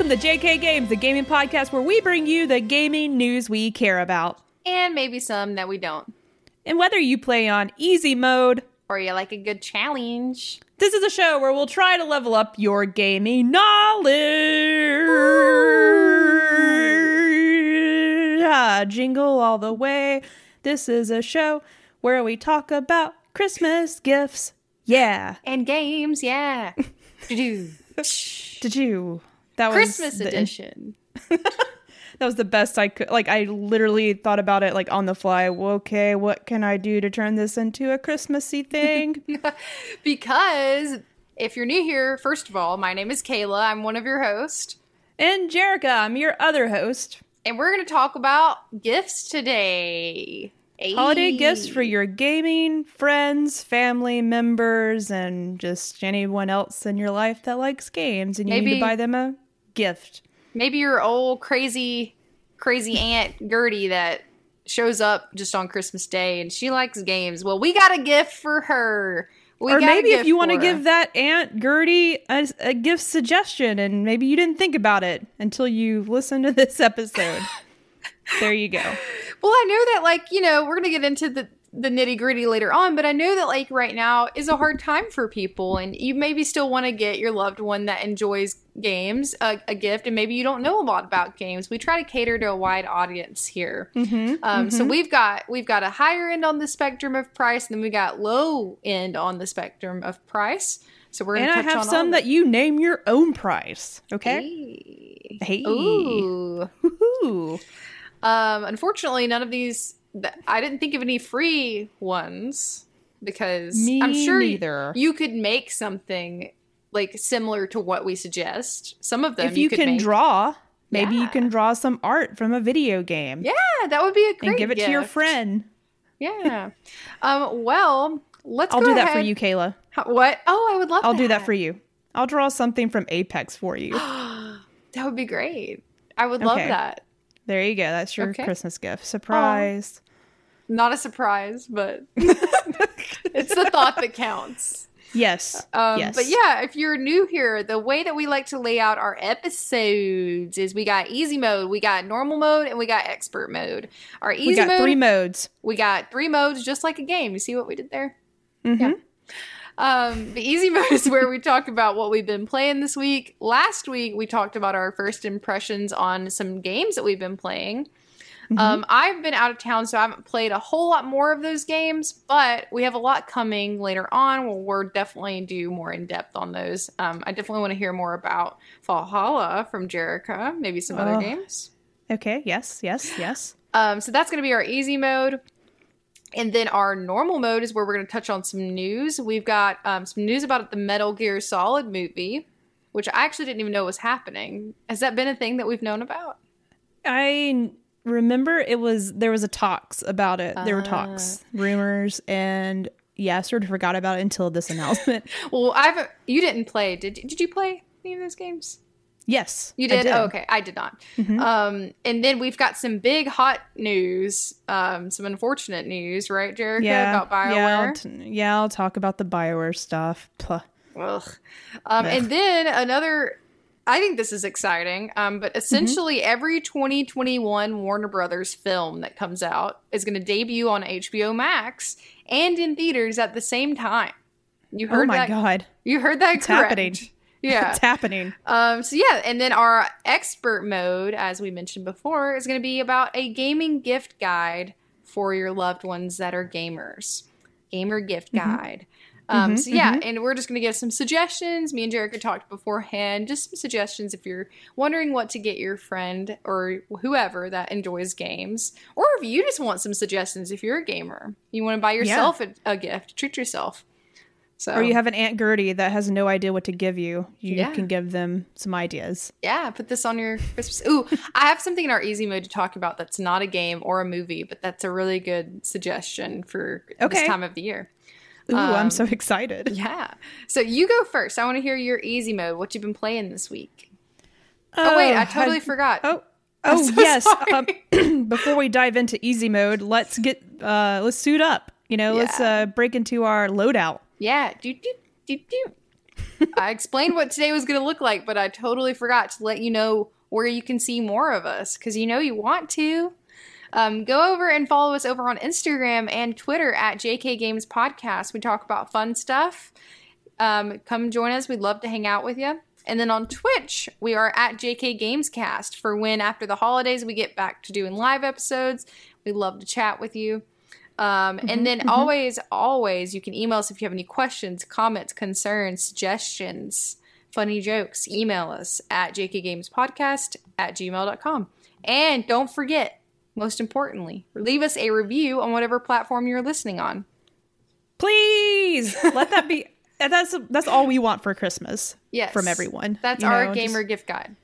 Welcome to JK Games, the gaming podcast where we bring you the gaming news we care about. And maybe some that we don't. And whether you play on easy mode Or you like a good challenge. This is a show where we'll try to level up your gaming knowledge. Ah, jingle all the way. This is a show where we talk about Christmas gifts. Yeah. And games, yeah. Did you? That was Christmas the- edition. That was the best I could. Like I literally thought about it like on the fly. Okay, what can I do to turn this into a Christmassy thing? Because if you're new here, first of all, my name is Kayla. I'm one of your hosts. and Jerica, I'm your other host. And we're going to talk about gifts today. Holiday gifts for your gaming friends, family members, and just anyone else in your life that likes games, and you need to buy them a gift. Maybe your old crazy, crazy aunt Gertie that shows up just on Christmas Day and she likes games. Well, we got a gift for her. We or maybe if you want to give that Aunt Gertie a, a gift suggestion, and maybe you didn't think about it until you listened to this episode. there you go. Well, I know that, like, you know, we're going to get into the, the nitty gritty later on, but I know that, like, right now is a hard time for people, and you maybe still want to get your loved one that enjoys games a, a gift, and maybe you don't know a lot about games. We try to cater to a wide audience here. Mm-hmm. Um, So we've got we've got a higher end on the spectrum of price, and then we got low end on the spectrum of price. So we're And I have on some that you name your own price. Okay. Hey. Ooh. Ooh. Um, unfortunately, none of these. I didn't think of any free ones because Me I'm sure neither. you could make something like similar to what we suggest. Some of them, if you, could can make. draw, maybe you can draw some art from a video game Yeah, that would be a great and give it to your friend. Yeah. um. Well, let's. I'll do that for you, Kayla. How- What? Oh, I would love. I'll do that for you. I'll draw something from Apex for you. that would be great. I would love Okay. that. There you go. That's your Okay. Christmas gift. Surprise. Not a surprise, but it's the thought that counts. Yes. Um, yes. But yeah, if you're new here, the way that we like to lay out our episodes is we got easy mode, we got normal mode, and we got expert mode. Our easy we got mode, three modes. we got three modes, just like a game. You see what we did there? Mhm. Yeah. Um, the easy mode is where we talk about what we've been playing this week. Last week, we talked about our first impressions on some games that we've been playing. Mm-hmm. Um, I've been out of town, so I haven't played a whole lot more of those games, but we have a lot coming later on. Where we're definitely do more in depth on those. Um, I definitely want to hear more about Valhalla from Jerica, maybe some other games. Okay. Yes. Yes. Yes. Um, so that's going to be our easy mode. And then our normal mode is where we're going to touch on some news. We've got um, some news about the Metal Gear Solid movie, which I actually didn't even know was happening. Has that been a thing that we've known about? I remember it was there was a talks about it. there were talks, rumors, and yeah, I sort of forgot about it until this announcement. Well, I haven't. You didn't play. Did Did you play any of those games? Yes, You I did? Oh, okay, I did not. Um, and then we've got some big hot news, um, some unfortunate news, right, Jerica, Yeah, about Bioware. yeah, I'll t- yeah. I'll talk about the Bioware stuff. Ugh. Um, and then another, I think this is exciting, um, but essentially every 2021 Warner Brothers film that comes out is going to debut on HBO Max and in theaters at the same time. You Oh heard my that? god, You heard that It's correct. happening. Yeah. it's happening. Um, so yeah, and then our expert mode, as we mentioned before, is going to be about a gaming gift guide for your loved ones that are gamers. Gamer gift guide. Um, so yeah, and we're just going to give some suggestions. Me and Jerica talked beforehand, just some suggestions if you're wondering what to get your friend or whoever that enjoys games, or if you just want some suggestions if you're a gamer, you want to buy yourself a, a gift, treat yourself. So Or you have an Aunt Gertie that has no idea what to give you. You Yeah. can give them some ideas. Yeah, put this on your Christmas. Ooh, I have something in our easy mode to talk about that's not a game or a movie, but that's a really good suggestion for Okay. this time of the year. Ooh, I'm Um, so excited. Yeah. So you go first. I want to hear your easy mode. What you've been playing this week? Oh, wait, I totally had- forgot. Oh, oh so yes. Um, before we dive into easy mode, let's get uh let's suit up. You know, let's uh break into our loadout. Yeah. Do do do do. I explained what today was going to look like, but I totally forgot to let you know where you can see more of us because you know you want to. Um, go over and follow us over on Instagram and Twitter at JK Games Podcast. We talk about fun stuff. Um, come join us. We'd love to hang out with you. And then on Twitch, we are at JK Gamescast for when after the holidays we get back to doing live episodes. We'd love to chat with you. Um, mm-hmm, and then mm-hmm. always, always, you can email us if you have any questions, comments, concerns, suggestions, funny jokes. Email us at jkgamespodcast at gmail.com. And don't forget, most importantly, leave us a review on whatever platform you're listening on. Please let that be. That's that's all we want for Christmas. Yes, from everyone. That's our know, gamer just, gift guide.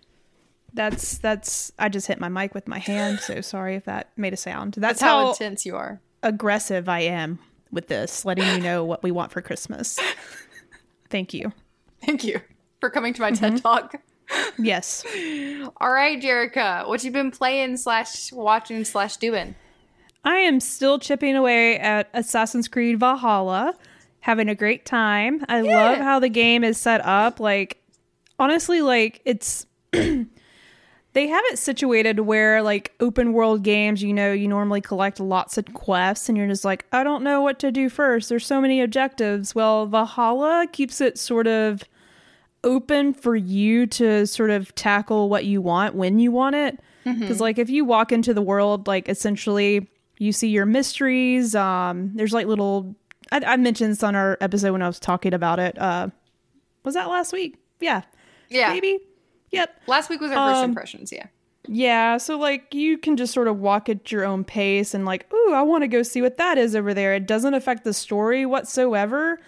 That's that's. I just hit my mic with my hand, so sorry if that made a sound. That's, that's how, how intense you are. Aggressive I am with this, letting you know what we want for Christmas. Thank you. Thank you for coming to my mm-hmm. TED Talk. Yes. All right, Jerica, what you been playing slash watching slash doing? I am still chipping away at Assassin's Creed Valhalla, having a great time. I yeah. love how the game is set up. Like, honestly, like it's. they have it situated where like open world games you know you normally collect lots of quests and you're just like i don't know what to do first there's so many objectives well valhalla keeps it sort of open for you to sort of tackle what you want when you want it. Because, mm-hmm. like, if you walk into the world, like, essentially, you see your mysteries. Um, there's like little. I, I mentioned this on our episode when I was talking about it. Uh, was that last week? Yeah. Yeah. Maybe. Yep. Last week was our first um, impressions. Yeah. Yeah, so like you can just sort of walk at your own pace and like, ooh, I want to go see what that is over there. It doesn't affect the story whatsoever.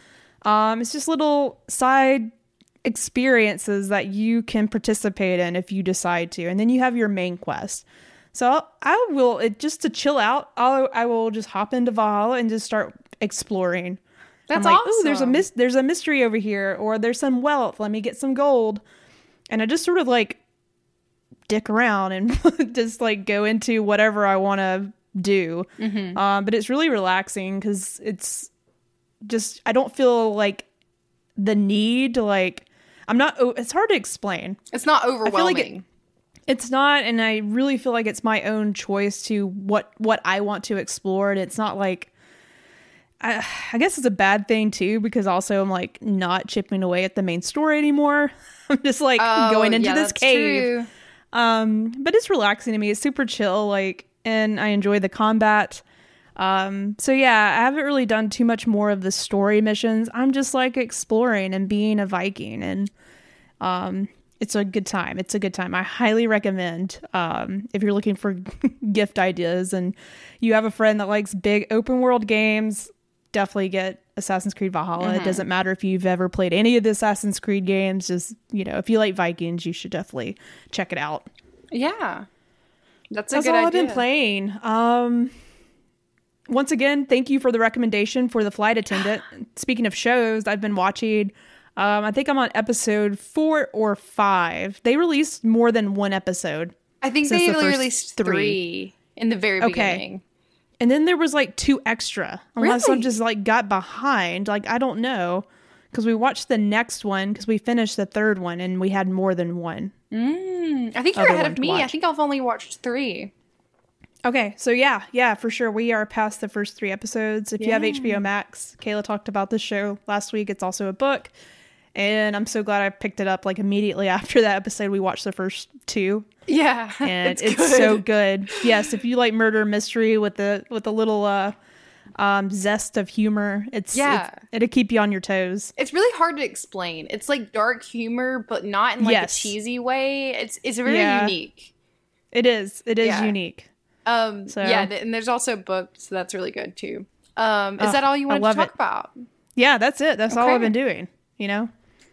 Um, it's just little side experiences that you can participate in if you decide to. And then you have your main quest. So I will it, just to chill out. I'll, I will just hop into Valhalla and just start exploring. That's I'm like, awesome. there's a mis- there's a mystery over here, or there's some wealth. Let me get some gold, and I just sort of like dick around and just like go into whatever I want to do. Mm-hmm. Um, but it's really relaxing because it's just I don't feel like the need to like I'm not. It's hard to explain. It's not overwhelming. Like it, it's not, and I really feel like it's my own choice to what what I want to explore, and it's not like. I, I guess it's a bad thing too because also I'm like not chipping away at the main story anymore. I'm just like oh, going into yeah, this cave. True. Um, but it's relaxing to me. It's super chill, like, and I enjoy the combat. Um, so yeah, I haven't really done too much more of the story missions. I'm just like exploring and being a Viking, and um, it's a good time. It's a good time. I highly recommend um, if you're looking for gift ideas and you have a friend that likes big open world games. Definitely get Assassin's Creed Valhalla. Mm-hmm. It doesn't matter if you've ever played any of the Assassin's Creed games. Just you know, if you like Vikings, you should definitely check it out. Yeah, that's a that's all idea. I've been playing. Um, once again, thank you for the recommendation for the flight attendant. Speaking of shows, I've been watching. Um, I think I'm on episode four or five. They released more than one episode. I think they the released three. three. in the very okay. beginning. And then there was like two extra, unless really? I just like got behind. Like I don't know, because we watched the next one because we finished the third one and we had more than one. Mm, I think you're ahead of me. I think I've only watched three. Okay, so yeah, yeah, for sure. We are past the first three episodes. If yeah. you have HBO Max, Kayla talked about this show last week. It's also a book. And I'm so glad I picked it up like immediately after that episode. We watched the first two. Yeah. And it's, it's so good. Yes, if you like murder mystery with the with a little uh um zest of humor, it's yeah, it's, it'll keep you on your toes. It's really hard to explain. It's like dark humor, but not in like yes. a cheesy way. It's it's very yeah. unique. It is. It is yeah. unique. Um, so. Yeah, and there's also books, so that's really good too. Um, is oh, that all you wanted to talk it. about? Yeah, that's it. That's okay. all I've been doing. You know.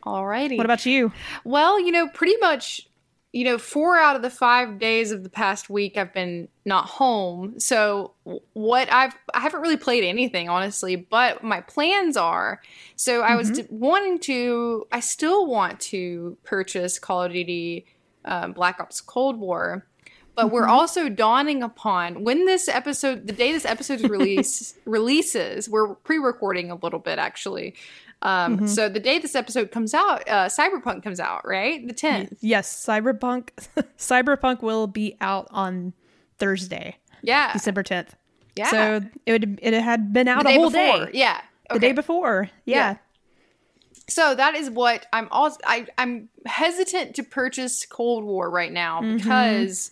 Alrighty. What about you? Well, you know, pretty much. You know, four out of the five days of the past week I've been not home. So what I've I haven't really played anything honestly, but my plans are. So I mm-hmm. was d- wanting to. I still want to purchase Call of Duty um, Black Ops Cold War but we're mm-hmm. also dawning upon when this episode the day this episode release releases we're pre-recording a little bit actually Um, Mm-hmm. So the day this episode comes out, uh, Cyberpunk comes out, right? The 10th. Yes, Cyberpunk Cyberpunk will be out on Thursday, Yeah. December 10th. Yeah. So it would it had been out the a day whole before. day. Yeah. The day before. Yeah. Yeah. So that is what I'm also I, I'm hesitant to purchase Cold War right now Mm-hmm. because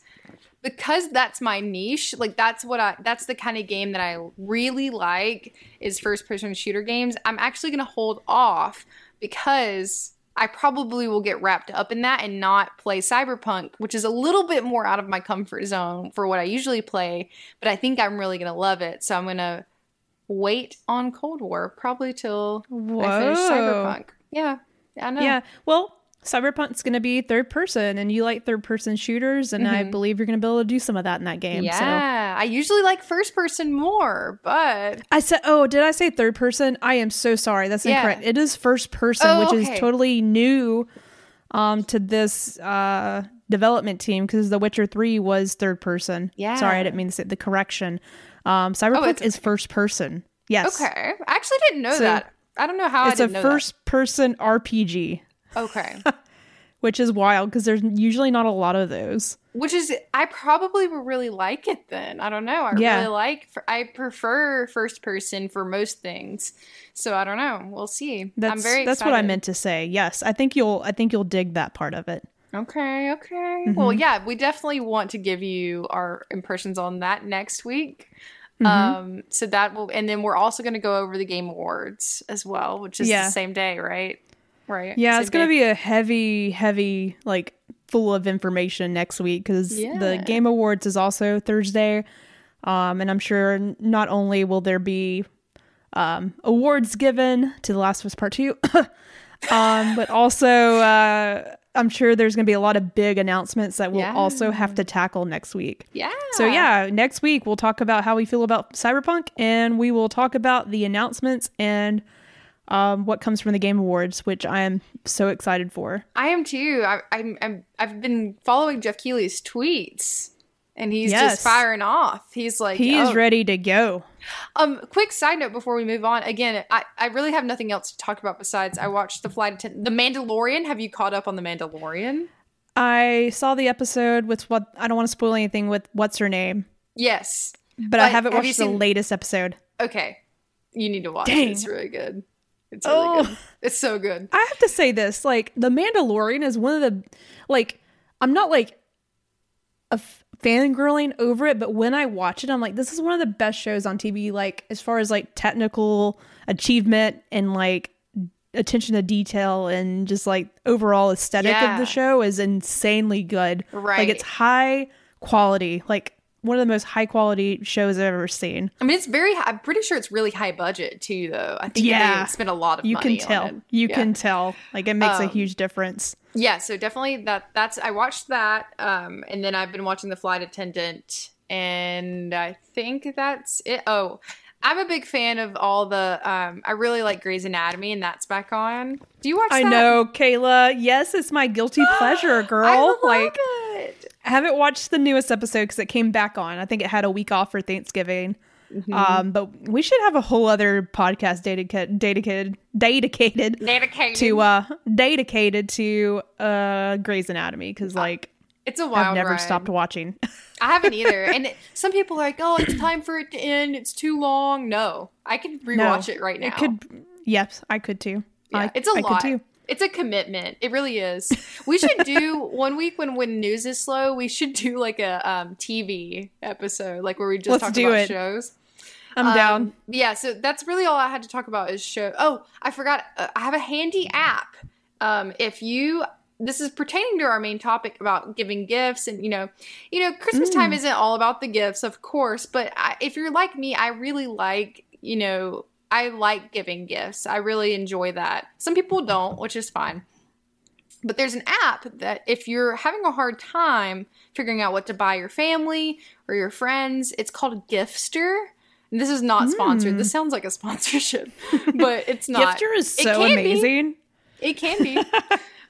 because that's my niche. Like that's what I that's the kind of game that I really like is first person shooter games. I'm actually gonna hold off because I probably will get wrapped up in that and not play Cyberpunk, which is a little bit more out of my comfort zone for what I usually play, but I think I'm really gonna love it. So I'm gonna wait on Cold War probably till I finish Cyberpunk. Yeah, I know. Yeah. Well, Cyberpunk's going to be third person and you like third person shooters and I believe you're going to be able to do some of that in that game. Mm-hmm. Yeah, So I usually like first person more, but I said, "Oh, did I say third person? I am so sorry. That's Yeah. incorrect. It is first person, Oh, which okay. is totally new um to this uh development team because The Witcher 3 was third person. Yeah. Sorry, I didn't mean to say the correction. Um Cyberpunk it's is first person. Yes. okay. I actually didn't know So, that. I don't know how It's I a first person RPG, that. Okay. which is wild because there's usually not a lot of those. Which is, I probably would really like it then. I don't know. I Yeah. really like, I prefer first person for most things. So I don't know. We'll see. That's I'm very that's what I meant to say. Yes, I think you'll I think you'll dig that part of it. Okay, okay. Mm-hmm. Well, yeah, we definitely want to give you our impressions on that next week. Mm-hmm. Um, so that will, and then we're also going to go over the Game Awards as well, which is Yeah. the same day, right? Right. Yeah, Same it's going to be a heavy, heavy, like full of information next week because Yeah. the Game Awards is also Thursday. Um, and I'm sure not only will there be um, awards given to The Last of Us Part 2, um, but also uh, I'm sure there's going to be a lot of big announcements that we'll Yeah. also have to tackle next week. Yeah. So yeah, next week we'll talk about how we feel about Cyberpunk, and we will talk about the announcements and um, what comes from the Game Awards, which I am so excited for. I am too. I, I'm, I'm, I've been following Geoff Keighley's tweets. And he's Yes. just firing off. He's like, He oh. is ready to go. Um, quick side note before we move on. Again, I, I really have nothing else to talk about besides I watched the flight attendant, The Mandalorian. Have you caught up on The Mandalorian? I saw the episode with what I don't want to spoil anything with what's her name, Yes. but I haven't have watched the seen- latest episode. Okay. You need to watch Dang. it. It's really good. It's really Oh. good. It's so good. I have to say this, like The Mandalorian is one of the like I'm not like a f- fangirling over it, but when I watch it, I'm like, this is one of the best shows on TV, like as far as like technical achievement and like attention to detail and just like overall aesthetic Yeah. of the show is insanely good. Right. Like it's high quality, like one of the most high quality shows I've ever seen. I mean, it's very. I'm pretty sure it's really high budget too, though. I think Yeah. they spent a lot of You can tell. You Yeah. can tell. Like it makes a Um, huge difference. Yeah, so definitely that. That's I watched that, um, and then I've been watching The Flight Attendant, and I think that's it. Oh, I'm a big fan of all the. Um, I really like Grey's Anatomy, and that's back on. Do you watch? I that? know, Kayla. Yes, it's my guilty pleasure, girl. Like it. I haven't watched the newest episode because it came back on. I think it had a week off for Thanksgiving. Mm-hmm. Um, but we should have a whole other podcast dedicated, dedicated, dedicated Dedicated to uh, dedicated to uh, Grey's Anatomy because like It's a wild I've never ride. stopped watching. I haven't either. And it- some people are like, "Oh, it's time for it to end. It's too long." No, I can rewatch it right now. It could. Yes, I could too. Yeah, I, it's a I lot. Could too. It's a commitment. It really is. We should do one week when when news is slow. We should do like a um, TV episode, like where we just Let's talk do about it. shows. I'm Um, down. Yeah, so that's really all I had to talk about is show. Oh, I forgot. Uh, I have a handy app. Um, if you this is pertaining to our main topic about giving gifts and you know you know christmas Mm. time isn't all about the gifts of course but I, if you're like me i really like you know i like giving gifts i really enjoy that some people don't which is fine but there's an app that if you're having a hard time figuring out what to buy your family or your friends it's called giftster and this is not sponsored this sounds like a sponsorship but it's not Giftster is so can be. amazing. it can be.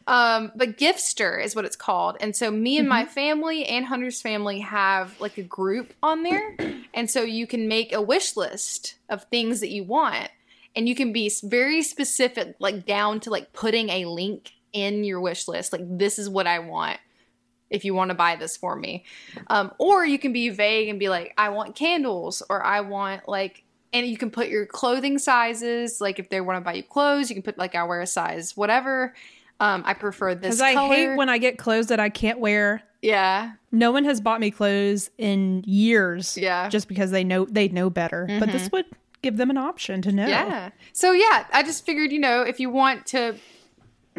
um, but Giftster is what it's called. And so me and my family and Hunter's family have like a group on there. And so you can make a wish list of things that you want. and you can be very specific, like down to like putting a link in your wish list. Like, this is what I want if you want to buy this for me. Um, or you can be vague and be like, I want candles, or I want like, and you can put your clothing sizes. Like, if they want to buy you clothes, you can put like, I wear a size whatever. Um, I prefer this Because I color. hate when I get clothes that I can't wear. yeah, No one has bought me clothes in years. Yeah. Just because they know they know better. But this would give them an option to know. Yeah. So yeah, I just figured, you know, if you want to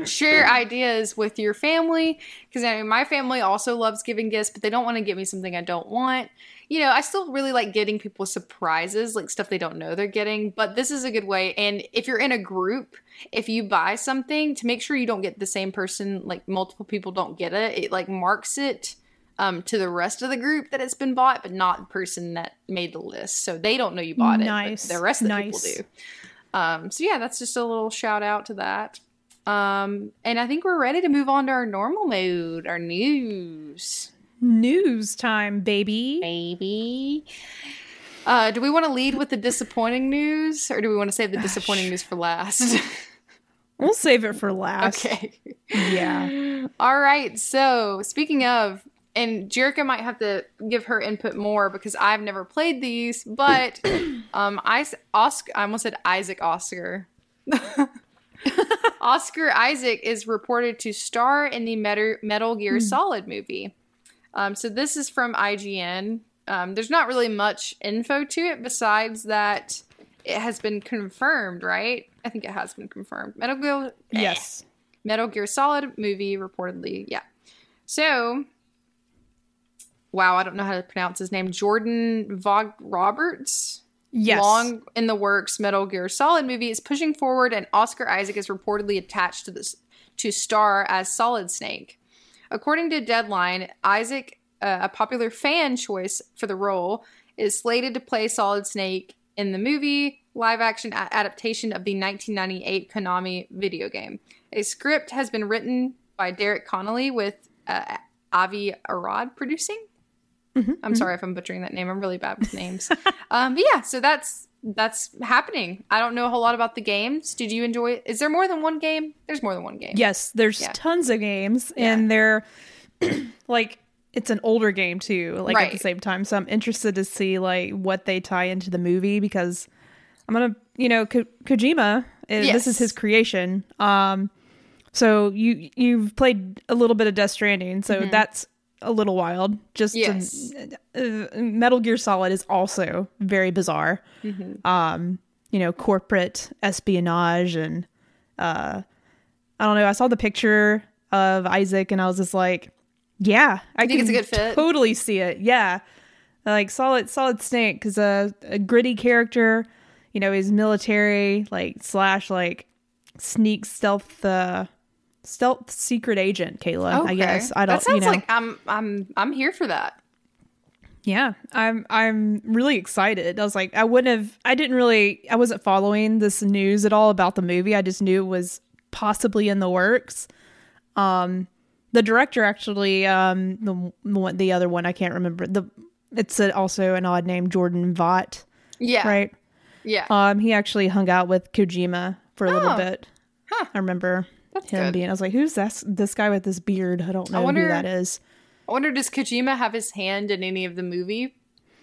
share ideas with your family, because I mean, my family also loves giving gifts, but they don't want to give me something I don't want. You know, I still really like getting people surprises, like stuff they don't know they're getting. But this is a good way. And if you're in a group, if you buy something, to make sure you don't get the same person, like multiple people don't get it, it like marks it um, to the rest of the group that it's been bought, but not the person that made the list. So they don't know you bought it. Nice. But the rest of the Nice. people do. Um, so yeah, that's just a little shout out to that. Um, and I think we're ready to move on to our normal mode, our news, News time, baby. baby. Uh, do we want to lead with the disappointing news, or do we want to save the disappointing news for last? We'll save it for last. okay. Yeah. All right. So speaking of, and Jerica might have to give her input more because I've never played these, but um, I Oscar, I almost said Isaac Oscar. Oscar Isaac is reported to star in the Metal, Metal Gear Solid movie. Um, so this is from IGN. Um, there's not really much info to it besides that it has been confirmed, right? I think it has been confirmed. Metal Gear, Yes. Metal Gear Solid movie, reportedly. Yeah. So, wow, I don't know how to pronounce his name. Jordan Vogt-Roberts. Yes. Long in the works Metal Gear Solid movie is pushing forward, and Oscar Isaac is reportedly attached to this to star as Solid Snake. According to Deadline, Isaac, uh, a popular fan choice for the role, is slated to play Solid Snake in the movie live action adaptation of the 1998 Konami video game. A script has been written by Derek Connolly with uh, Avi Arad producing. I'm sorry if I'm butchering that name. I'm really bad with names. um, but yeah, so that's that's happening. I don't know a whole lot about the games. Did you enjoy it? Is there more than one game? There's more than one game. Yes, there's Yeah. tons of games, Yeah. and they're like it's an older game too. Like at the same time, so I'm interested to see like what they tie into the movie because I'm gonna, you know, Ko- Kojima. uh, This is his creation. Um, so you you've played a little bit of Death Stranding, so that's a little wild. Just. Yes. uh, Metal Gear Solid is also very bizarre. Mm-hmm. Um, you know, corporate espionage and uh, I don't know. I saw the picture of Isaac and I was just like, yeah, I think it's a good fit? Totally see it. Yeah, like solid, solid Snake because a, a gritty character. You know, he's military, like slash like sneak stealth, uh, stealth secret agent. Kayla, I guess I don't. That sounds you know, like I'm I'm I'm here for that. yeah, I'm I'm really excited. I was like, I wouldn't have I didn't really I wasn't following this news at all about the movie. I just knew it was possibly in the works. Um the director actually um the the, one, the other one I can't remember. The it's a, also an odd name Jordan Vogt, Yeah. right? Yeah. Um he actually hung out with Kojima for a little Oh. bit. Huh. I remember That's him good. being I was like, who's this this guy with this beard? I don't know wonder- who that is. I wonder does Kojima have his hand in any of the movie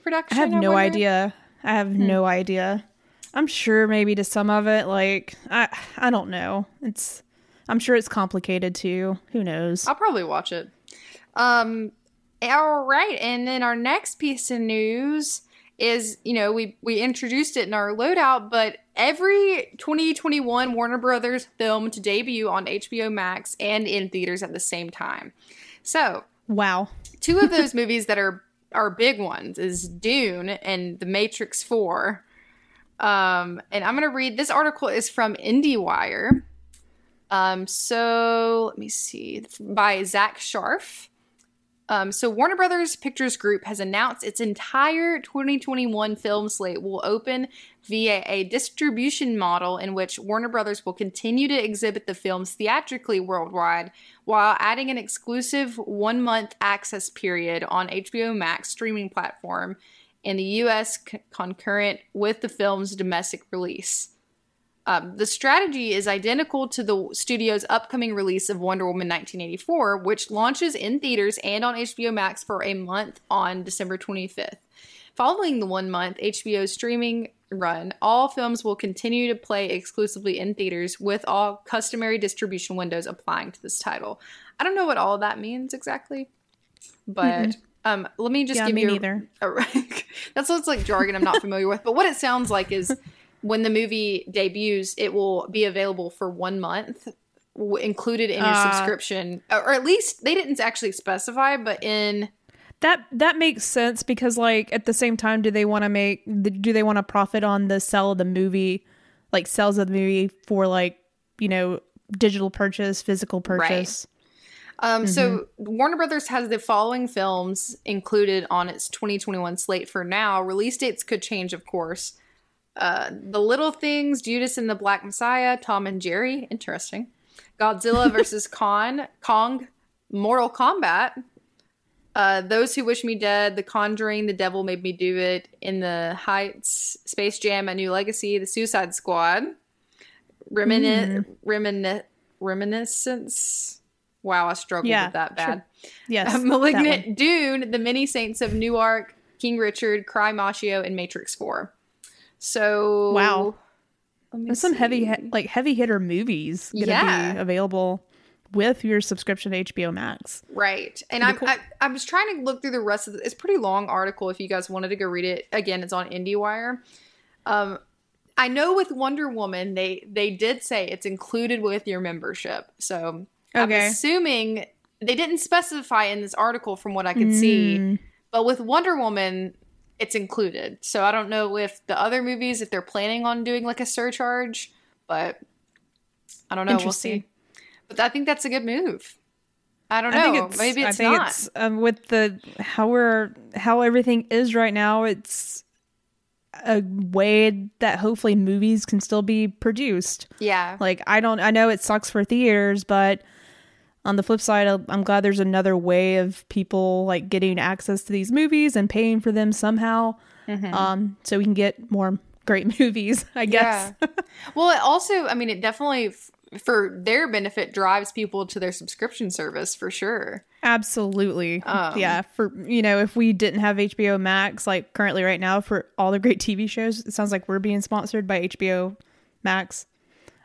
production? I have no wonder? idea. I have Hmm. no idea. I'm sure maybe to some of it, like I I don't know. It's I'm sure it's complicated too. Who knows? I'll probably watch it. Um, all right, and then our next piece of news is you know we we introduced it in our loadout, but every 2021 Warner Brothers film to debut on HBO Max and in theaters at the same time. So Wow. two of those movies that are are big ones is Dune and The Matrix Four. Um, and I'm gonna read this article is from IndieWire. Um, so let me see by Zack Sharf. Um, so Warner Brothers Pictures Group has announced its entire 2021 film slate will open via a distribution model in which Warner Brothers will continue to exhibit the films theatrically worldwide while adding an exclusive one month access period on HBO Max streaming platform in the US concurrent with the film's domestic release. Um, the strategy is identical to the studio's upcoming release of Wonder Woman 1984, which launches in theaters and on HBO Max for a month on December 25th. Following the one month HBO streaming run, all films will continue to play exclusively in theaters with all customary distribution windows applying to this title. I don't know what all that means exactly, but um, let me just Yeah, give me you a- a- that's what's like jargon I'm not familiar with. But what it sounds like is when the movie debuts, it will be available for one month. Included in your Ah. subscription, or at least they didn't actually specify, but in That that makes sense because like at the same time, do they want to make do they want to profit on the sell of the movie, like sales of the movie for like you know digital purchase, physical purchase? Um, So Mm-hmm. Warner Brothers has the following films included on its 2021 slate for now. Release dates could change, of course. Uh, the Little Things, Judas and the Black Messiah, Tom and Jerry, interesting. Godzilla versus Kong, Kong, Mortal Kombat. Uh, Those Who Wish Me Dead, The Conjuring, The Devil Made Me Do It, In the Heights, Space Jam, A New Legacy, The Suicide Squad, Remini- Remini- Reminiscence. Wow, I struggled Yeah, with that sure. bad. Yes, Uh. Malignant, Dune, The Many Saints of Newark, King Richard, Cry Machio, and Matrix 4. So Wow. There's some heavy like heavy hitter movies gonna Yeah. be available with your subscription to HBO Max. Right. And Pretty I, cool. I, I was trying to look through the rest of the, it's a pretty long article if you guys wanted to go read it. Again, it's on IndieWire. Um, I know with Wonder Woman, they they did say it's included with your membership. So I'm Okay. assuming they didn't specify in this article from what I could see. Mm, But with Wonder Woman, it's included. So I don't know if the other movies, if they're planning on doing like a surcharge, but I don't know. We'll see. But I think that's a good move. I don't know. I think it's Maybe it's I think not. it's um, with the how we're how everything is right now. It's a way that hopefully movies can still be produced. yeah. Like I don't I know it sucks for theaters, but on the flip side, I'm- glad there's another way of people like getting access to these movies and paying for them somehow, Mm-hmm. um, so we can get more great movies. I guess. Yeah. well, it also, I mean, it definitely, f- for their benefit, drives people to their subscription service for sure. Absolutely. Um, yeah. For, you know, if we didn't have HBO Max, like currently right now, for all the great TV shows, it sounds like we're being sponsored by HBO Max.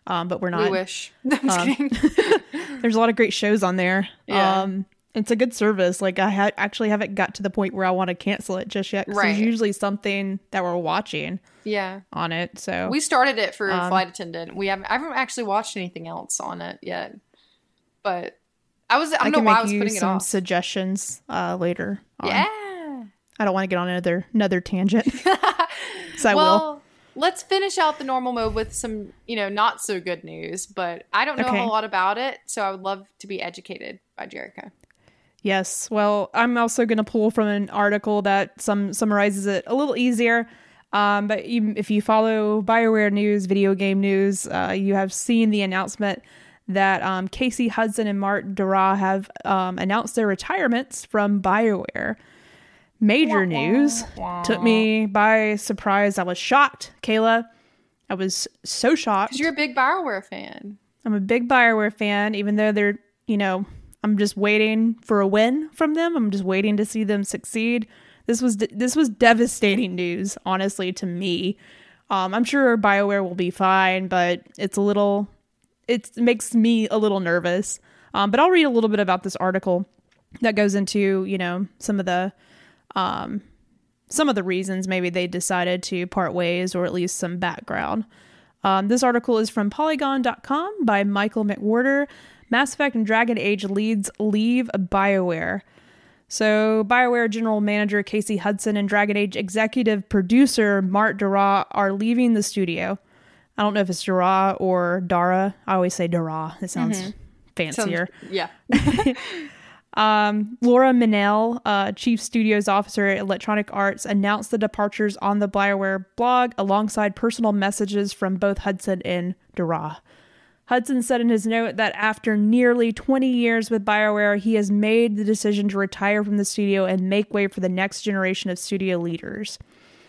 Um, but we're not. We wish. I'm Um. There's a lot of great shows on there. Yeah. Um, it's a good service. Like I ha- actually haven't got to the point where I want to cancel it just yet. Right. There's usually something that we're watching yeah. on it. So We started it for Um, flight attendant. We haven't. I haven't actually watched anything else on it yet. But I was. I I don't know why I was you putting it some suggestions uh, later. on. yeah. I don't want to get on another another tangent. so I will. Let's finish out the normal mode with some, you know, not so good news. But I don't know Okay. a lot about it, so I would love to be educated by Jerica. Yes. Well, I'm also going to pull from an article that some summarizes it a little easier. Um, but you, if you follow Bioware news, video game news, uh, you have seen the announcement that um, Casey Hudson and Mark Darrah have um, announced their retirements from Bioware. Major news took me by surprise. I was shocked, Kayla. I was so shocked. Because you're a big Bioware fan. I'm a big Bioware fan, even though they're, you know, I'm just waiting for a win from them. I'm just waiting to see them succeed. This was this was devastating news, honestly, to me. Um, I'm sure Bioware will be fine, but it's a little, it makes me a little nervous. Um, but I'll read a little bit about this article that goes into, you know, some of the, um, some of the reasons maybe they decided to part ways, or at least some background. Um, this article is from Polygon.com by Michael McWhertor. Mass Effect and Dragon Age leads leave BioWare. So, BioWare General Manager Casey Hudson and Dragon Age executive producer Mark Darrah are leaving the studio. I don't know if it's Darrah or Darrah. I always say Darrah. It sounds Sounds- fancier. yeah. Um, Laura Miele, uh, Chief Studios Officer at Electronic Arts, announced the departures on the BioWare blog alongside personal messages from both Hudson and Darrah. Hudson said in his note that after nearly 20 years with BioWare, he has made the decision to retire from the studio and make way for the next generation of studio leaders.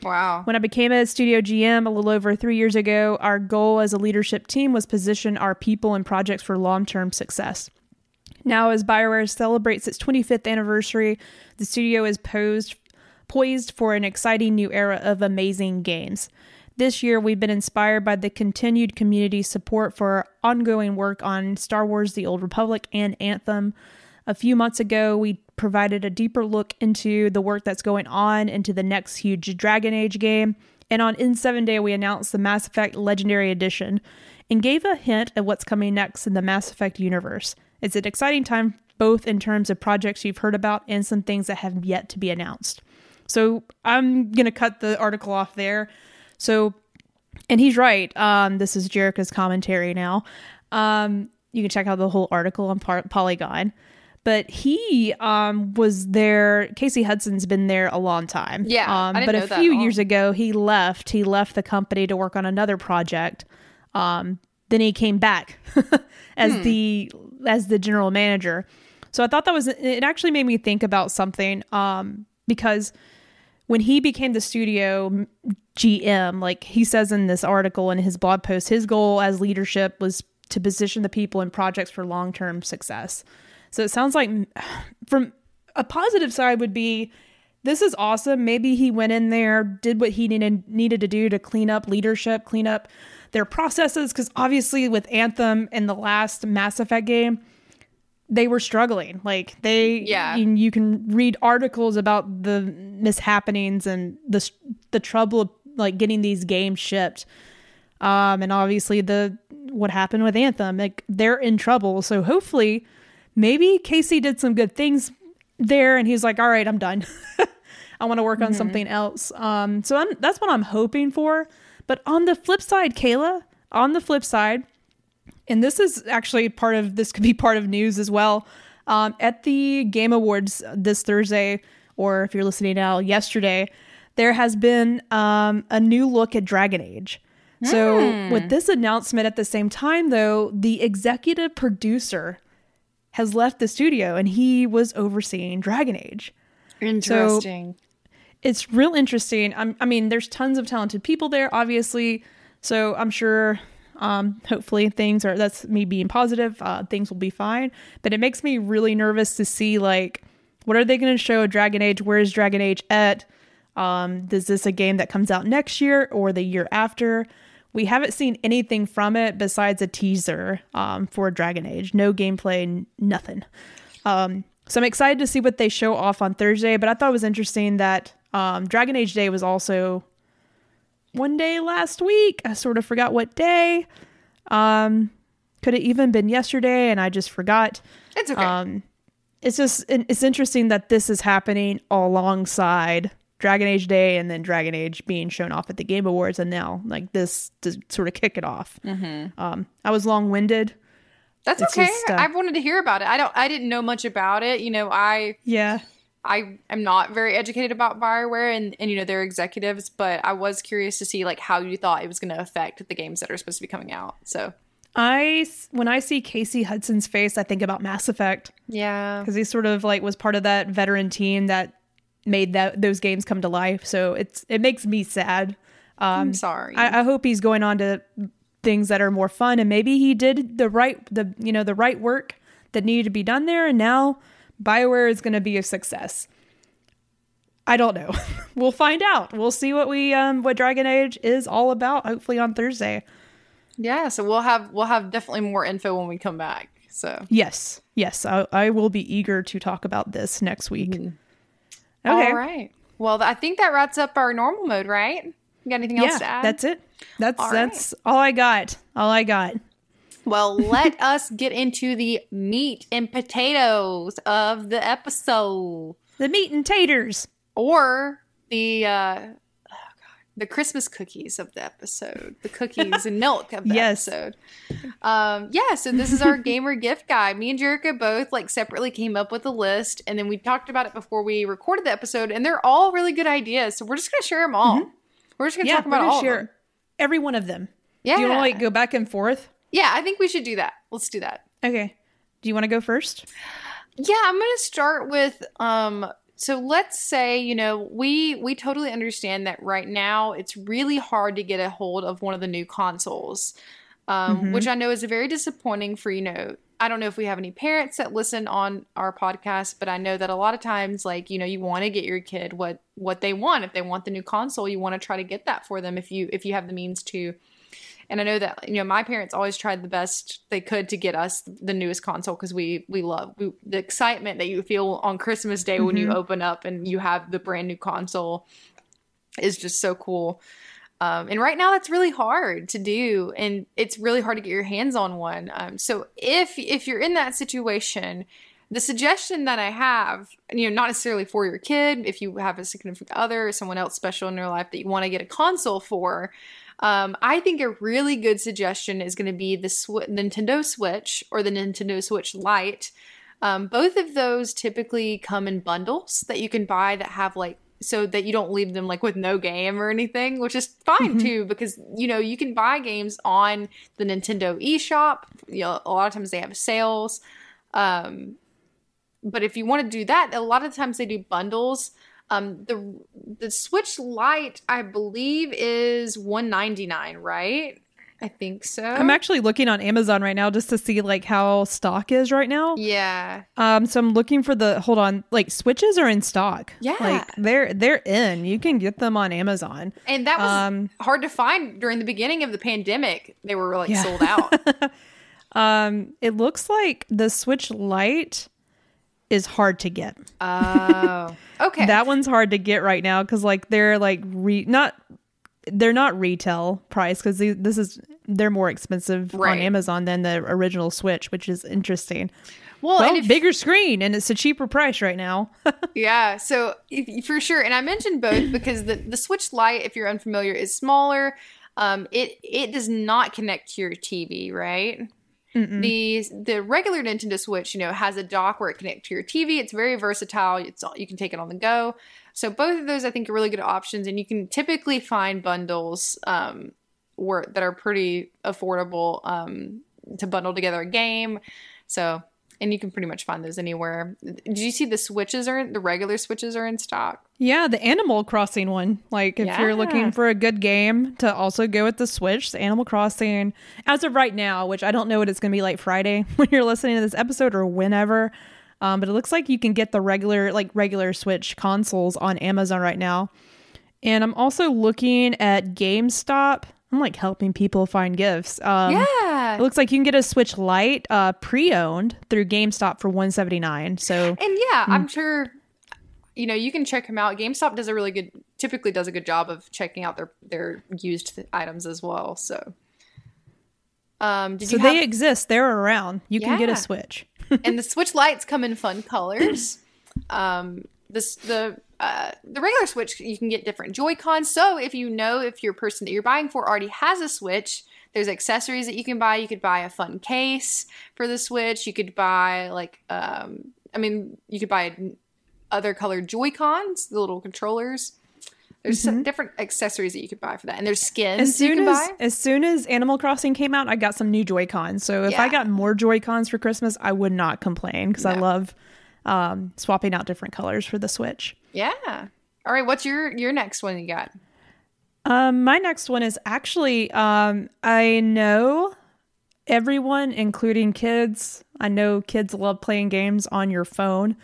Wow. When I became a studio GM a little over three years ago, our goal as a leadership team was position our people and projects for long-term success. Now, as Bioware celebrates its 25th anniversary, the studio is posed, poised for an exciting new era of amazing games. This year, we've been inspired by the continued community support for ongoing work on Star Wars The Old Republic and Anthem. A few months ago, we provided a deeper look into the work that's going on into the next huge Dragon Age game. And on N7 Day, we announced the Mass Effect Legendary Edition and gave a hint at what's coming next in the Mass Effect universe. It's an exciting time, both in terms of projects you've heard about and some things that have yet to be announced. So I'm going to cut the article off there. So, and he's right. Um, this is Jerica's commentary now. Um, you can check out the whole article on Par- Polygon. But he um, was there. Casey Hudson's been there a long time. Yeah, Um, I didn't but know a that few years ago, he left. He left the company to work on another project. Um, then he came back as Hmm. the as the general manager. So I thought that was it. Actually, made me think about something um, because when he became the studio GM, like he says in this article in his blog post, his goal as leadership was to position the people and projects for long term success. So it sounds like from a positive side would be this is awesome. Maybe he went in there, did what he needed needed to do to clean up leadership, clean up their processes. Because obviously, with Anthem and the last Mass Effect game, they were struggling. Like they, Yeah. you, you can read articles about the mishappenings and the the trouble of like getting these games shipped. Um, and obviously the what happened with Anthem, like they're in trouble. So hopefully, maybe Casey did some good things there, and he's like, "All right, I'm done. I want to work on something else." Um, so I'm, that's what I'm hoping for. But on the flip side, Kayla, on the flip side, and this is actually part of this could be part of news as well. Um, at the Game Awards this Thursday, or if you're listening now, yesterday, there has been um, a new look at Dragon Age. So, with this announcement at the same time, though, the executive producer has left the studio and he was overseeing Dragon Age Interesting. It's real interesting. I'm, I mean, there's tons of talented people there, obviously. So I'm sure, um, hopefully, things are. That's me being positive. Uh, things will be fine. But it makes me really nervous to see like, what are they going to show Dragon Age? Where is Dragon Age at? Um, is this a game that comes out next year or the year after? We haven't seen anything from it besides a teaser um, for Dragon Age. No gameplay, nothing. Um, so I'm excited to see what they show off on Thursday. But I thought it was interesting that um, Dragon Age Day was also one day last week. I sort of forgot what day. Um, could have even been yesterday, and I just forgot. it's okay. Um, it's just it's interesting that this is happening alongside Dragon Age Day and then Dragon Age being shown off at the Game Awards, and now like this to sort of kick it off. Mm-hmm. Um, I was long winded. That's it's okay. just, uh, I wanted to hear about it. I don't. I didn't know much about it. You know, I Yeah. I am not very educated about Bioware and and you know their executives, but I was curious to see like how you thought it was going to affect the games that are supposed to be coming out. So I when I see Casey Hudson's face, I think about Mass Effect yeah, because he sort of like was part of that veteran team that made that those games come to life. So it's it makes me sad. Um, I'm sorry. I, I hope he's going on to things that are more fun, and maybe he did the right the you know the right work that needed to be done there, and now Bioware is going to be a success. I don't know. we'll find out. We'll see what we um what Dragon Age is all about. Hopefully on Thursday. yeah, so we'll have we'll have definitely more info when we come back. So Yes, yes, I, I will be eager to talk about this next week. Okay. all right. Well, I think that wraps up our normal mode, right? You got anything else Yeah, to add? that's it. That's All that's all I got. All I got. Well, let us get into the meat and potatoes of the episode, The meat and taters. or the uh, oh God, the Christmas cookies of the episode, the cookies and milk of the Yes. episode. Um, yeah, so this is our gamer gift guide. Me and Jerica both like separately came up with a list, and then we talked about it before we recorded the episode, and they're all really good ideas. So we're just gonna share them all. We're just gonna Yeah, talk about all. of them. share every one of them. Yeah, Do you want to like go back and forth? Yeah. I think we should do that. Let's do that. Okay. Do you want to go first? Yeah, I'm going to start with um So let's say, you know, we we totally understand that right now it's really hard to get a hold of one of the new consoles. Um, Mhm. which I know is a very disappointing for, you know, I don't know if we have any parents that listen on our podcast, but I know that a lot of times like, you know, you want to get your kid what what they want. If they want the new console, you want to try to get that for them if you if you have the means to. And I know that you know my parents always tried the best they could to get us the newest console because we we love we, the excitement that you feel on Christmas Day when you Mhm. open up and you have the brand new console is just so cool. Um, and right now that's really hard to do, and it's really hard to get your hands on one. Um, so if if you're in that situation, the suggestion that I have, you know, not necessarily for your kid, if you have a significant other or someone else special in your life that you want to get a console for, um, I think a really good suggestion is going to be the Sw- Nintendo Switch or the Nintendo Switch Lite. Um, both of those typically come in bundles that you can buy that have like so that you don't leave them like with no game or anything, which is fine Mhm. too because you know you can buy games on the Nintendo eShop. You know, a lot of times they have sales. Um, but if you want to do that, a lot of times they do bundles. Um, the the Switch Lite, I believe, is one ninety nine, right? I think so. I'm actually looking on Amazon right now just to see like how stock is right now. yeah, Um, so I'm looking for the hold on, like switches are in stock. Yeah. like they're they're in. You can get them on Amazon. and that was Um, hard to find during the beginning of the pandemic. They were like Yeah. sold out. Um, it looks like the Switch Lite is hard to get. Oh, okay. That one's hard to get right now because like they're like re not they're not retail price because this is they're more expensive Right. on Amazon than the original Switch, which is interesting. well, Well, if, bigger screen and it's a cheaper price right now. Yeah, so if, for sure, and I mentioned both because the the Switch Lite, if you're unfamiliar, is smaller. Um, it it does not connect to your TV, right? Mm-mm. The the regular Nintendo Switch, you know, has a dock where it connects to your TV. It's very versatile. It's you can take it on the go. So both of those, I think, are really good options, and you can typically find bundles um, where that are pretty affordable um, to bundle together a game. So, and you can pretty much find those anywhere. Did you see the switches are the regular switches are in stock? Yeah, the Animal Crossing one. Like, if you're looking for a good game to also go with the Switch, the Animal Crossing, as of right now, which I don't know what it's going to be like Friday when you're listening to this episode or whenever, um, but it looks like you can get the regular, like regular Switch consoles on Amazon right now. And I'm also looking at GameStop. I'm like helping people find gifts. Um, yeah, It looks like you can get a Switch Lite uh, pre-owned through GameStop for 179. So and yeah, I'm sure. You know, you can check them out. GameStop does a really good, typically does a good job of checking out their their used items as well. So, um, did so they exist. They're around. You can get a Switch. and the Switch lights come in fun colors. Um, this the uh, the regular Switch you can get different Joy Cons. So if you know if your person that you're buying for already has a Switch, there's accessories that you can buy. You could buy a fun case for the Switch. You could buy like um, I mean you could buy other colored Joy Cons, the little controllers. There's some different accessories that you could buy for that, and there's skins As you soon can as buy. as soon as Animal Crossing came out, I got some new Joy Cons. So if I got more Joy Cons for Christmas, I would not complain because I love um, swapping out different colors for the Switch. Yeah. All right. What's your your next one you got? Um, my next one is actually um, I know everyone, including kids. I know kids love playing games on your phone.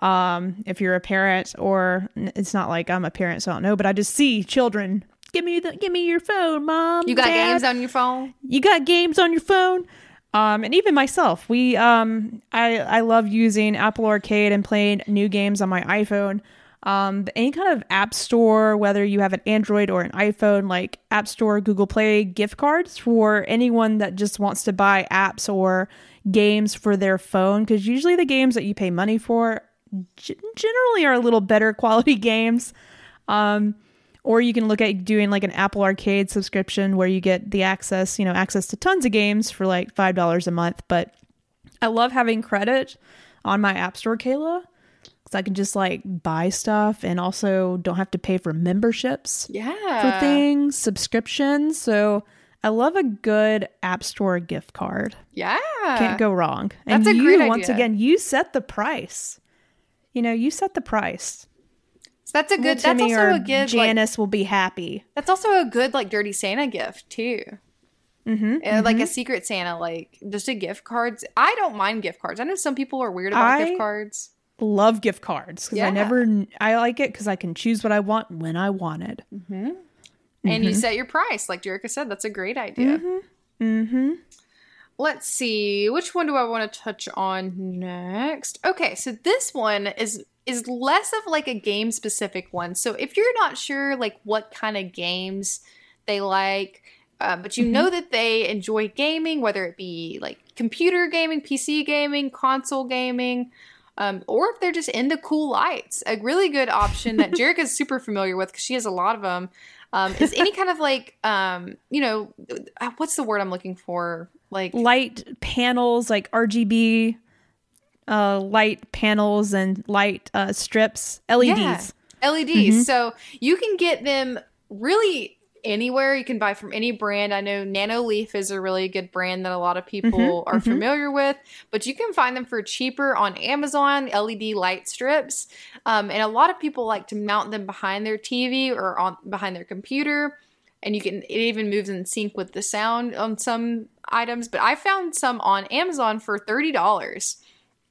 Um, if you're a parent, or it's not like I'm a parent, so I don't know, but I just see children. Give me the, give me your phone, mom. You got Dad." games on your phone? you got games on your phone um, and even myself we um, I, I love using apple arcade and playing new games on my iphone um, any kind of app store whether you have an android or an iphone like app store google play gift cards for anyone that just wants to buy apps or games for their phone because usually the games that you pay money for g- generally are a little better quality games um, or you can look at doing like an Apple Arcade subscription where you get the access, you know, access to tons of games for like five dollars a month. But I love having credit on my App Store, Kayla, because I can just like buy stuff and also don't have to pay for memberships Yeah. for things, subscriptions. So I love a good App Store gift card. Yeah. Can't go wrong. And That's a you, great once again, you set the price. you know, you set the price. So that's a good. Little That's also a good. Like, Janice will be happy. that's also a good like dirty Santa gift too. Mm-hmm, Uh, Like a secret Santa, like just a gift cards. I don't mind gift cards. I know some people are weird about I- gift cards. Love gift cards because Yeah. I never. I like it because I can choose what I want when I want it. And Mm-hmm. you set your price, like Jerica said. That's a great idea. Mm-hmm. Let's see, which one do I want to touch on next? Okay, so this one is is less of like a game specific one. So if you're not sure like what kind of games they like, uh, but you Mm-hmm. know that they enjoy gaming, whether it be like computer gaming, PC gaming, console gaming, um, or if they're just into cool lights, a really good option that Jerica's super familiar with because she has a lot of them. Um, is any kind of like um, you know uh, what's the word I'm looking for? Like Light panels like RGB, uh, light panels and light uh, strips, LEDs. Yeah, LEDs. So you can get them really anywhere. You can buy from any brand. I know Nanoleaf is a really good brand that a lot of people are familiar with, but you can find them for cheaper on Amazon. LED light strips, um, and a lot of people like to mount them behind their TV or on behind their computer. And you can it even moves in sync with the sound on some items. But I found some on Amazon for thirty dollars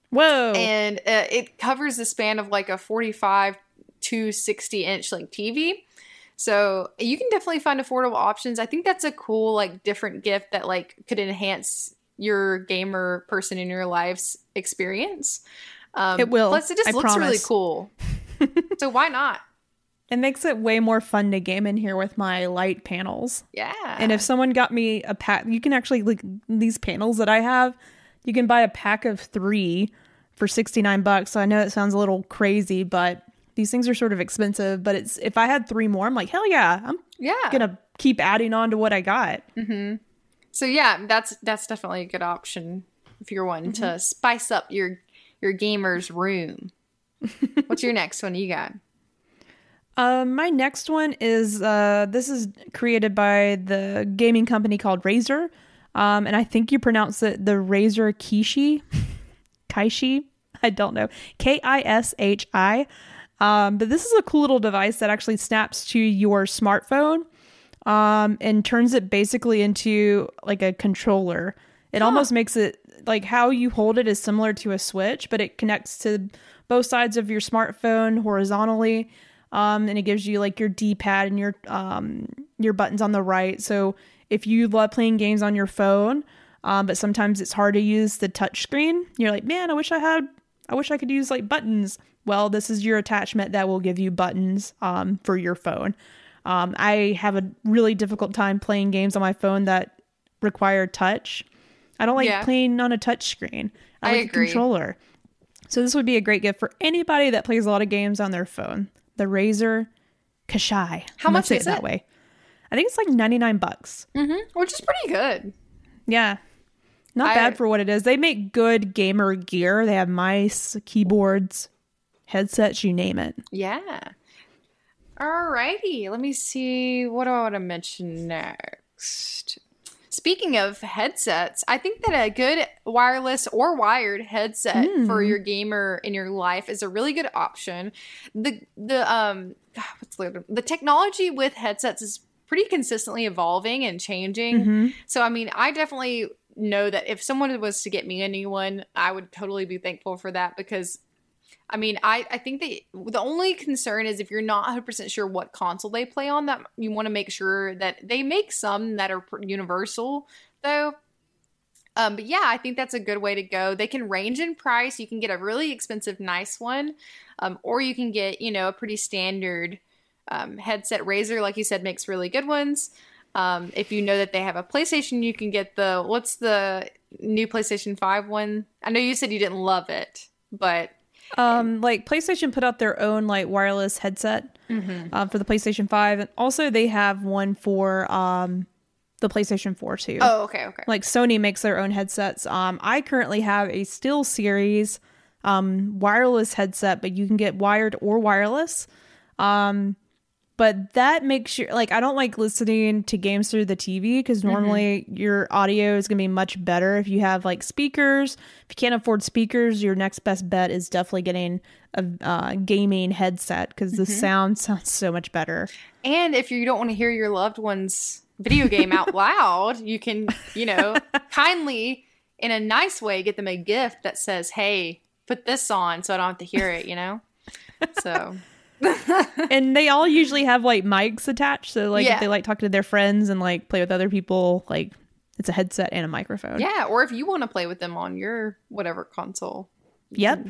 Whoa! and uh, it covers the span of like a 45 to 60 inch like tv so you can definitely find affordable options i think that's a cool like different gift that like could enhance your gamer person in your life's experience um, It will, plus it just I looks really cool so why not it makes it way more fun to game in here with my light panels. yeah And if someone got me a pack, you can actually like these panels that I have. You can buy a pack of three for sixty nine bucks. So I know it sounds a little crazy, but these things are sort of expensive. But it's if I had three more, I'm like hell yeah, I'm yeah gonna keep adding on to what I got. so yeah that's that's definitely a good option if you're wanting to spice up your your gamer's room what's your next one you got Um, my next one is uh, this is created by the gaming company called Razer, um, and I think you pronounce it the Razer Kishi, Kaishi. I don't know, K I S H I. Um, but this is a cool little device that actually snaps to your smartphone, um, and turns it basically into like a controller. It almost makes it like how you hold it is similar to a switch, but it connects to both sides of your smartphone horizontally um, and it gives you like your D-pad and your um, your buttons on the right. So if you love playing games on your phone, um, but sometimes it's hard to use the touch screen, you're like, man, I wish I had, I wish I could use like buttons. Well, this is your attachment that will give you buttons um, for your phone. Um, I have a really difficult time playing games on my phone that require touch. I don't like Yeah. playing on a touch screen. I I like a agree. controller. So this would be a great gift for anybody that plays a lot of games on their phone. The Razer Kashai. How I'm much is it that way? I think it's like 99 bucks. mm-hmm. which is pretty good Yeah. Not I- bad for what it is. They make good gamer gear. They have mice, keyboards, headsets, you name it. Yeah. Alrighty. Let me see. What do I want to mention next? Speaking of headsets, I think that a good wireless or wired headset for your gamer in your life is a really good option. The the um what's the the technology with headsets is pretty consistently evolving and changing. So I mean, I definitely know that if someone was to get me a new one, I would totally be thankful for that because I mean, I, I think that the only concern is if you're not 100% sure what console they play on, that you want to make sure that they make some that are universal, though. Um, but yeah, I think that's a good way to go. They can range in price. You can get a really expensive, nice one, um, or you can get, you know, a pretty standard um, headset. Razer, like you said, makes really good ones. Um, if you know that they have a PlayStation, you can get the what's the new PlayStation 5 one? I know you said you didn't love it, but Um, like PlayStation put out their own like wireless headset uh, for the PlayStation 5. And also they have one for um, the PlayStation 4 too. oh, okay, okay. like Sony makes their own headsets. Um, I currently have a SteelSeries um, wireless headset, but you can get wired or wireless. Um, but that makes you like I don't like listening to games through the TV because normally your audio is going to be much better if you have like speakers. If you can't afford speakers, your next best bet is definitely getting a uh, gaming headset because the sound sounds so much better. And if you don't want to hear your loved one's video game out loud, you can, you know, kindly, in a nice way, get them a gift that says, hey, put this on so I don't have to hear it, you know? So, and they all usually have like mics attached, so like Yeah. if they like talk to their friends and like play with other people, like it's a headset and a microphone. yeah. Or if you want to play with them on your whatever console, Yep.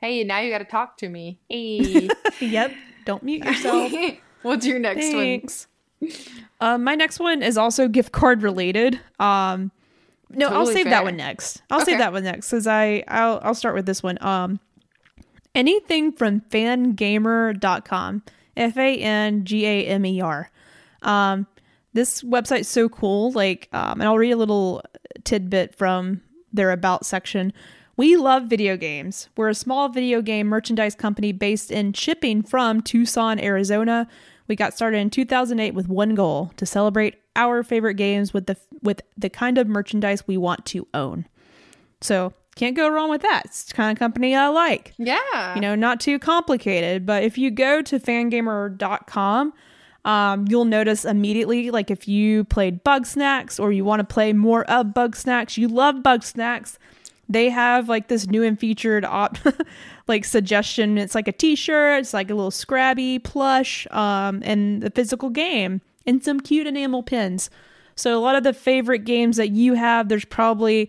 hey, now you got to talk to me. Hey. Yep. Don't mute yourself. What's your next one? Thanks. Um, my next one is also gift card related. Um, no, I'll save fair. that one next. I'll Okay. save that one next because I I'll I'll start with this one. Um, anything from fangamer.com, F A N G A M E R. Um, this website's so cool. Like, um, and I'll read a little tidbit from their about section. We love video games. We're a small video game merchandise company based in shipping from Tucson, Arizona. We got started in 2008 with one goal: to celebrate our favorite games with the with the kind of merchandise we want to own. So can't go wrong with that. It's the kind of company I like Yeah. you know, not too complicated. But if you go to fangamer.com, um, you'll notice immediately, like if you played Bugsnax or you want to play more of Bugsnax, you love Bugsnax. They have like this new and featured op like suggestion. It's like a t-shirt, it's like a little scrabby plush, um, and the physical game and some cute enamel pins. So a lot of the favorite games that you have, there's probably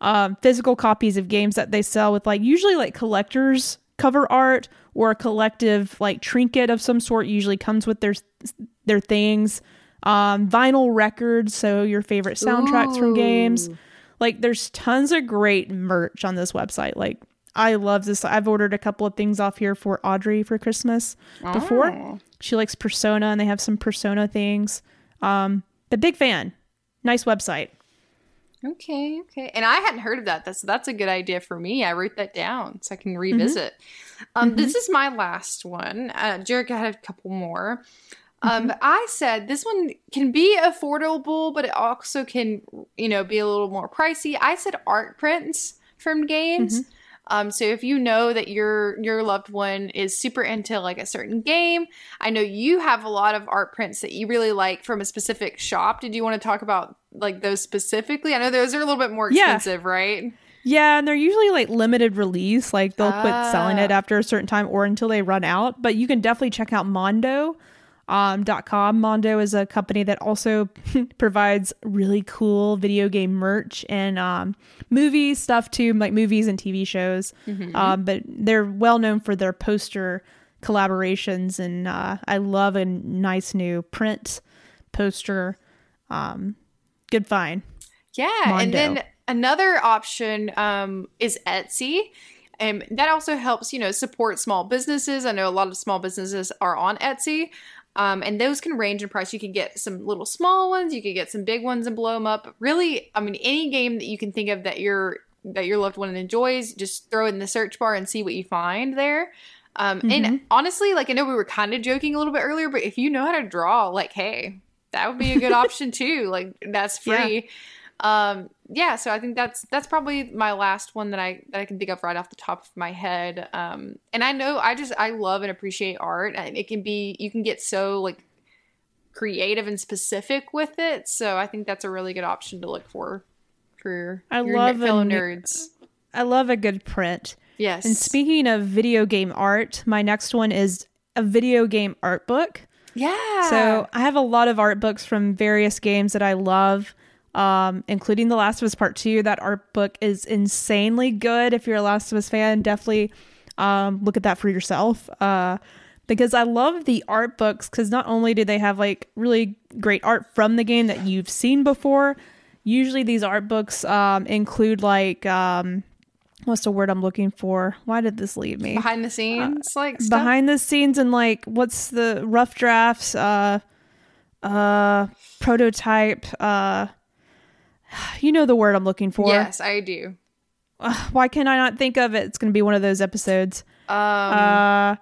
um, physical copies of games that they sell with like usually like collectors cover art or a collective like trinket of some sort usually comes with their their things. Um vinyl records so your favorite soundtracks from games. Like there's tons of great merch on this website. Like i love this. I've ordered a couple of things off here for audrey for christmas before. Oh. she likes persona and they have some persona things. Um but big fan. Nice website Okay, okay. And I hadn't heard of that. That's that's a good idea for me. I wrote that down so I can revisit. Um, This is my last one. Uh, Jerica had a couple more. Um, I said this one can be affordable, but it also can, you know, be a little more pricey. I said art prints from games. Um, so if you know that your your loved one is super into like a certain game, I know you have a lot of art prints that you really like from a specific shop. Did you want to talk about like those specifically? I know those are a little bit more Yeah. expensive, right? Yeah, and they're usually like limited release. Like they'll quit selling it Ah. after a certain time or until they run out. But you can definitely check out Mondo. Um, dot com. Mondo is a company that also provides really cool video game merch and um, movie stuff too, like movies and TV shows. Um, but they're well known for their poster collaborations, and uh, I love a nice new print poster. Um, good find. Yeah, Mondo. and then another option um, is Etsy. And that also helps, you know, support small businesses. I know a lot of small businesses are on Etsy. Um, and those can range in price. You can get some little small ones, you could get some big ones and blow them up. Really, I mean, any game that you can think of that your that your loved one enjoys, just throw it in the search bar and see what you find there. Um, And honestly, like I know we were kind of joking a little bit earlier, but if you know how to draw, like, hey, that would be a good option too. Like that's Yeah. free. Um, yeah, so I think that's that's probably my last one that I that I can think of right off the top of my head. Um, and I know I just I love and appreciate art, and it can be you can get so like creative and specific with it. So I think that's a really good option to look for for I your love fellow ne- nerds. I love a good print. Yes. And speaking of video game art, my next one is a video game art book. Yeah. So I have a lot of art books from various games that I love, um, including The Last of Us Part 2. That art book is insanely good. If you're a Last of Us fan, definitely um, look at that for yourself. Uh, because I love the art books because not only do they have like really great art from the game that you've seen before, usually these art books um, include like, um, what's the word I'm looking for? Why did this leave me? behind the scenes, like stuff. behind the scenes and like what's the rough drafts uh uh prototype uh you know the word i'm looking for Yes, I do. Ugh, why can i not think of it it's gonna be one of those episodes Um, uh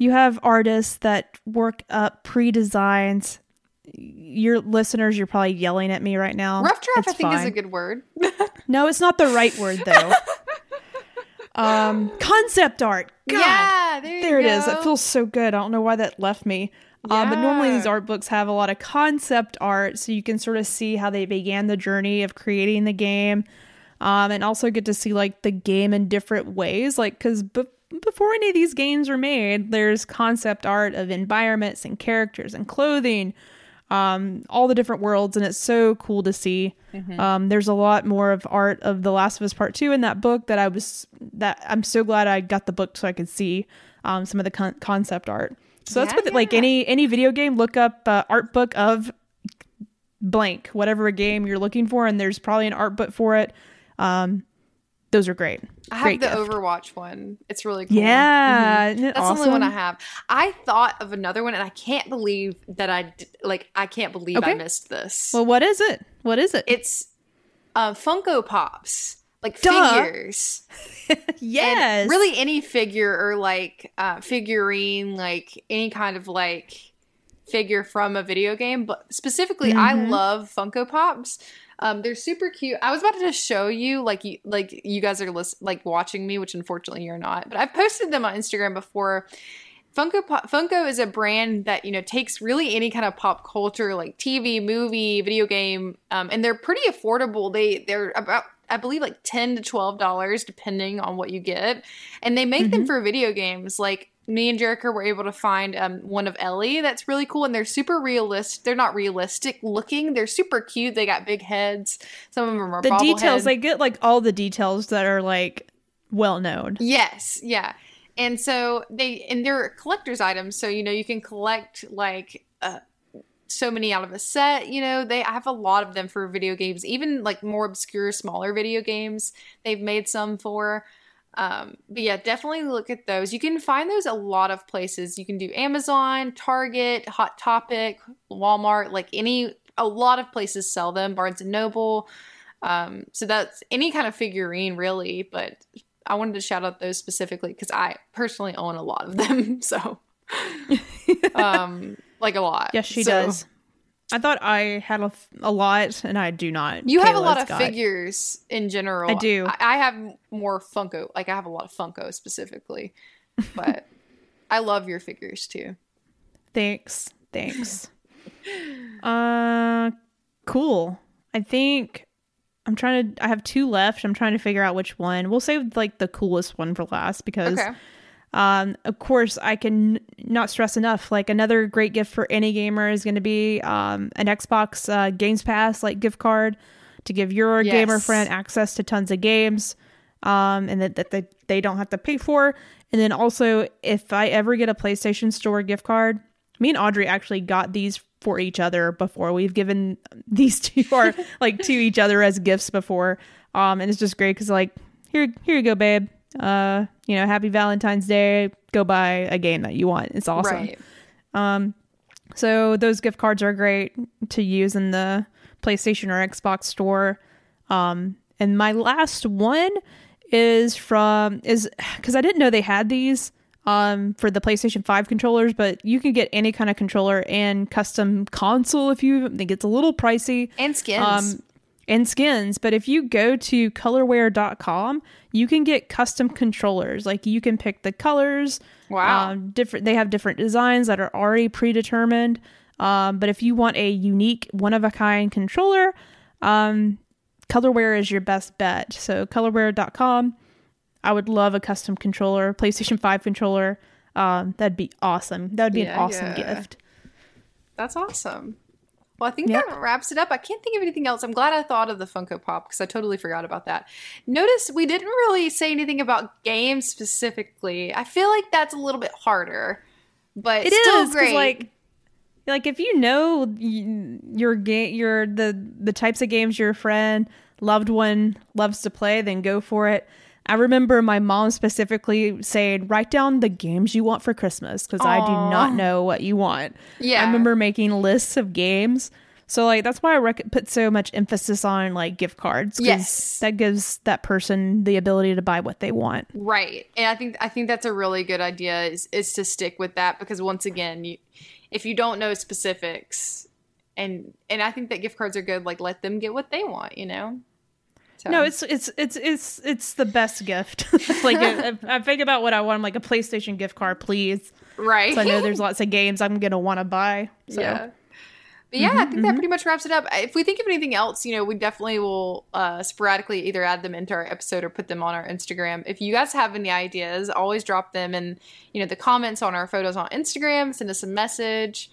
you have artists that work up pre-designs. Your listeners, you're probably yelling at me right now. Rough draft, It's I think, is a good word. No, it's not the right word though. um, concept art. God, yeah, there, there it is. go. It feels so good. I don't know why that left me. Um, but normally these art books have a lot of concept art, so you can sort of see how they began the journey of creating the game, um, and also get to see like the game in different ways. Like because be- before any of these games were made, there's concept art of environments and characters and clothing, um, all the different worlds, and it's so cool to see. Um, there's a lot more of art of The Last of Us Part Two in that book that I was that I'm so glad I got the book so I could see um, some of the con- concept art. So that's Yeah, with like any any video game. Look up uh, art book of blank, whatever game you're looking for, and there's probably an art book for it. Um, those are great. I have great the gift. Overwatch one. It's really cool. Yeah, it That's the only one I have. I thought of another one, and I can't believe that I like. I can't believe I missed this. Well, what is it? What is it? it's uh, Funko Pops, like Duh. figures. yes, And really any figure or like uh, figurine, like any kind of like figure from a video game. But specifically, I Mhm. love Funko Pops. Um, they're super cute. I was about to just show you, like you, like you guys are list- like watching me, which unfortunately you're not. But I've posted them on Instagram before. Funko Pop, Funko is a brand that you know takes really any kind of pop culture, like TV, movie, video game, um, and they're pretty affordable. They they're about I believe like ten to twelve dollars depending on what you get, and they make them for video games. Like me and Jerica were able to find um, one of Ellie that's really cool, and they're super realistic. They're not realistic looking. They're super cute. They got big heads. Some of them are the details. bobblehead. They get like all the details that are like well known. Yes, yeah. And so they and they're collector's items, so you know you can collect like uh, so many out of a set. You know they I have a lot of them for video games, even like more obscure, smaller video games. They've made some for. Um, but yeah, definitely look at those. You can find those a lot of places. You can do Amazon, Target, Hot Topic, Walmart, like any a lot of places sell them. Barnes and Noble. Um, so that's any kind of figurine really, but I wanted to shout out those specifically because I personally own a lot of them. So, um, like a lot. Yes, she So- does. I thought I had a, a lot, and I do not. You have a lot of got- figures in general. I do. I, I have more Funko. Like I have a lot of Funko specifically, but I love your figures too. Thanks. Thanks. uh cool. I think I'm trying to I have two left. I'm trying to figure out which one. We'll save like the coolest one for last because Okay. Um of course I can not stress enough like another great gift for any gamer is going to be um an Xbox uh, Games Pass like gift card to give your gamer friend access to tons of games um and that, that they, they don't have to pay for and then also if I ever get a PlayStation Store gift card me and Audrey actually got these for each other before. We've given these two or like to each other as gifts before. Um, and it's just great because like here, here you go, babe. Uh, you know, happy Valentine's Day. Go buy a game that you want. It's awesome. Right. Um, so those gift cards are great to use in the PlayStation or Xbox store. Um, and my last one is from is because I didn't know they had these um for the PlayStation 5 controllers, but you can get any kind of controller and custom console if you think it's a little pricey And skins. um, and skins. But if you go to colorware.com, you can get custom controllers. Like you can pick the colors. Wow. Um, different. They have different designs that are already predetermined. Um, but if you want a unique, one of a kind controller, um, Colorware is your best bet. So colorware.com. I would love a custom controller, PlayStation 5 controller. Um, that'd be awesome. That'd be Yeah, an awesome yeah. gift. That's awesome. Well, I think Yep. that wraps it up. I can't think of anything else. I'm glad I thought of the Funko Pop because I totally forgot about that. Notice we didn't really say anything about games specifically. I feel like that's a little bit harder, but It still is, great. like like if you know your game your the the types of games your friend loved one loves to play then go for it i remember my mom specifically saying write down the games you want for christmas because i do not know what you want yeah, i remember making lists of games So like that's why I rec- put so much emphasis on like gift cards. Yes. that gives that person the ability to buy what they want. Right. And I think I think that's a really good idea is is to stick with that because once again, you if you don't know specifics and and I think that gift cards are good, like let them get what they want, you know? So, No, it's it's it's it's it's the best gift. like if, if I think about what I want, I'm like a PlayStation gift card, please. right. So I know there's lots of games I'm gonna want to buy. So Yeah. But yeah, I think that pretty much wraps it up. If we think of anything else, you know, we definitely will uh, sporadically either add them into our episode or put them on our Instagram. If you guys have any ideas, always drop them in, you know, the comments on our photos on Instagram. Send us a message.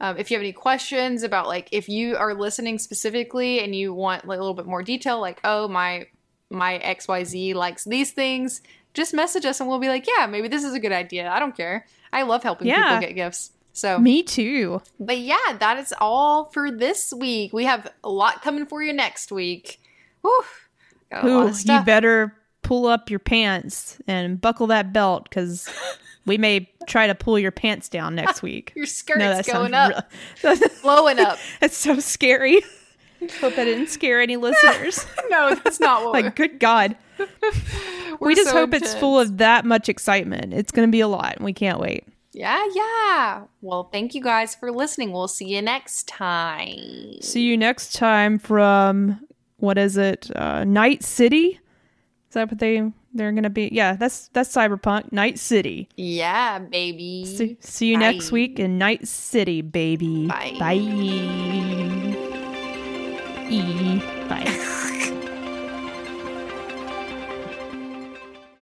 Um, if you have any questions about like if you are listening specifically and you want like, a little bit more detail, like oh my my XYZ likes these things, just message us and we'll be like, yeah, maybe this is a good idea. I don't care. I love helping Yeah. people get gifts. So me too. but yeah, that is all for this week. We have a lot coming for you next week. Whew, got a lot Ooh, you better pull up your pants and buckle that belt because we may try to pull your pants down next week. Your skirt's going up, real- blowing up. That's so scary. Hope I didn't scare any listeners. No, that's not what like, good God. we're, just so hope it's full of that much excitement. It's going to be a lot, and we can't wait. Yeah, yeah. Well, thank you guys for listening. We'll see you next time. See you next time from what is it? Uh, Night City. Is that what they they're going to be? Yeah, that's that's Cyberpunk Night City. Yeah, baby. See, see you next week in Night City, baby. Bye. Bye. E. Bye.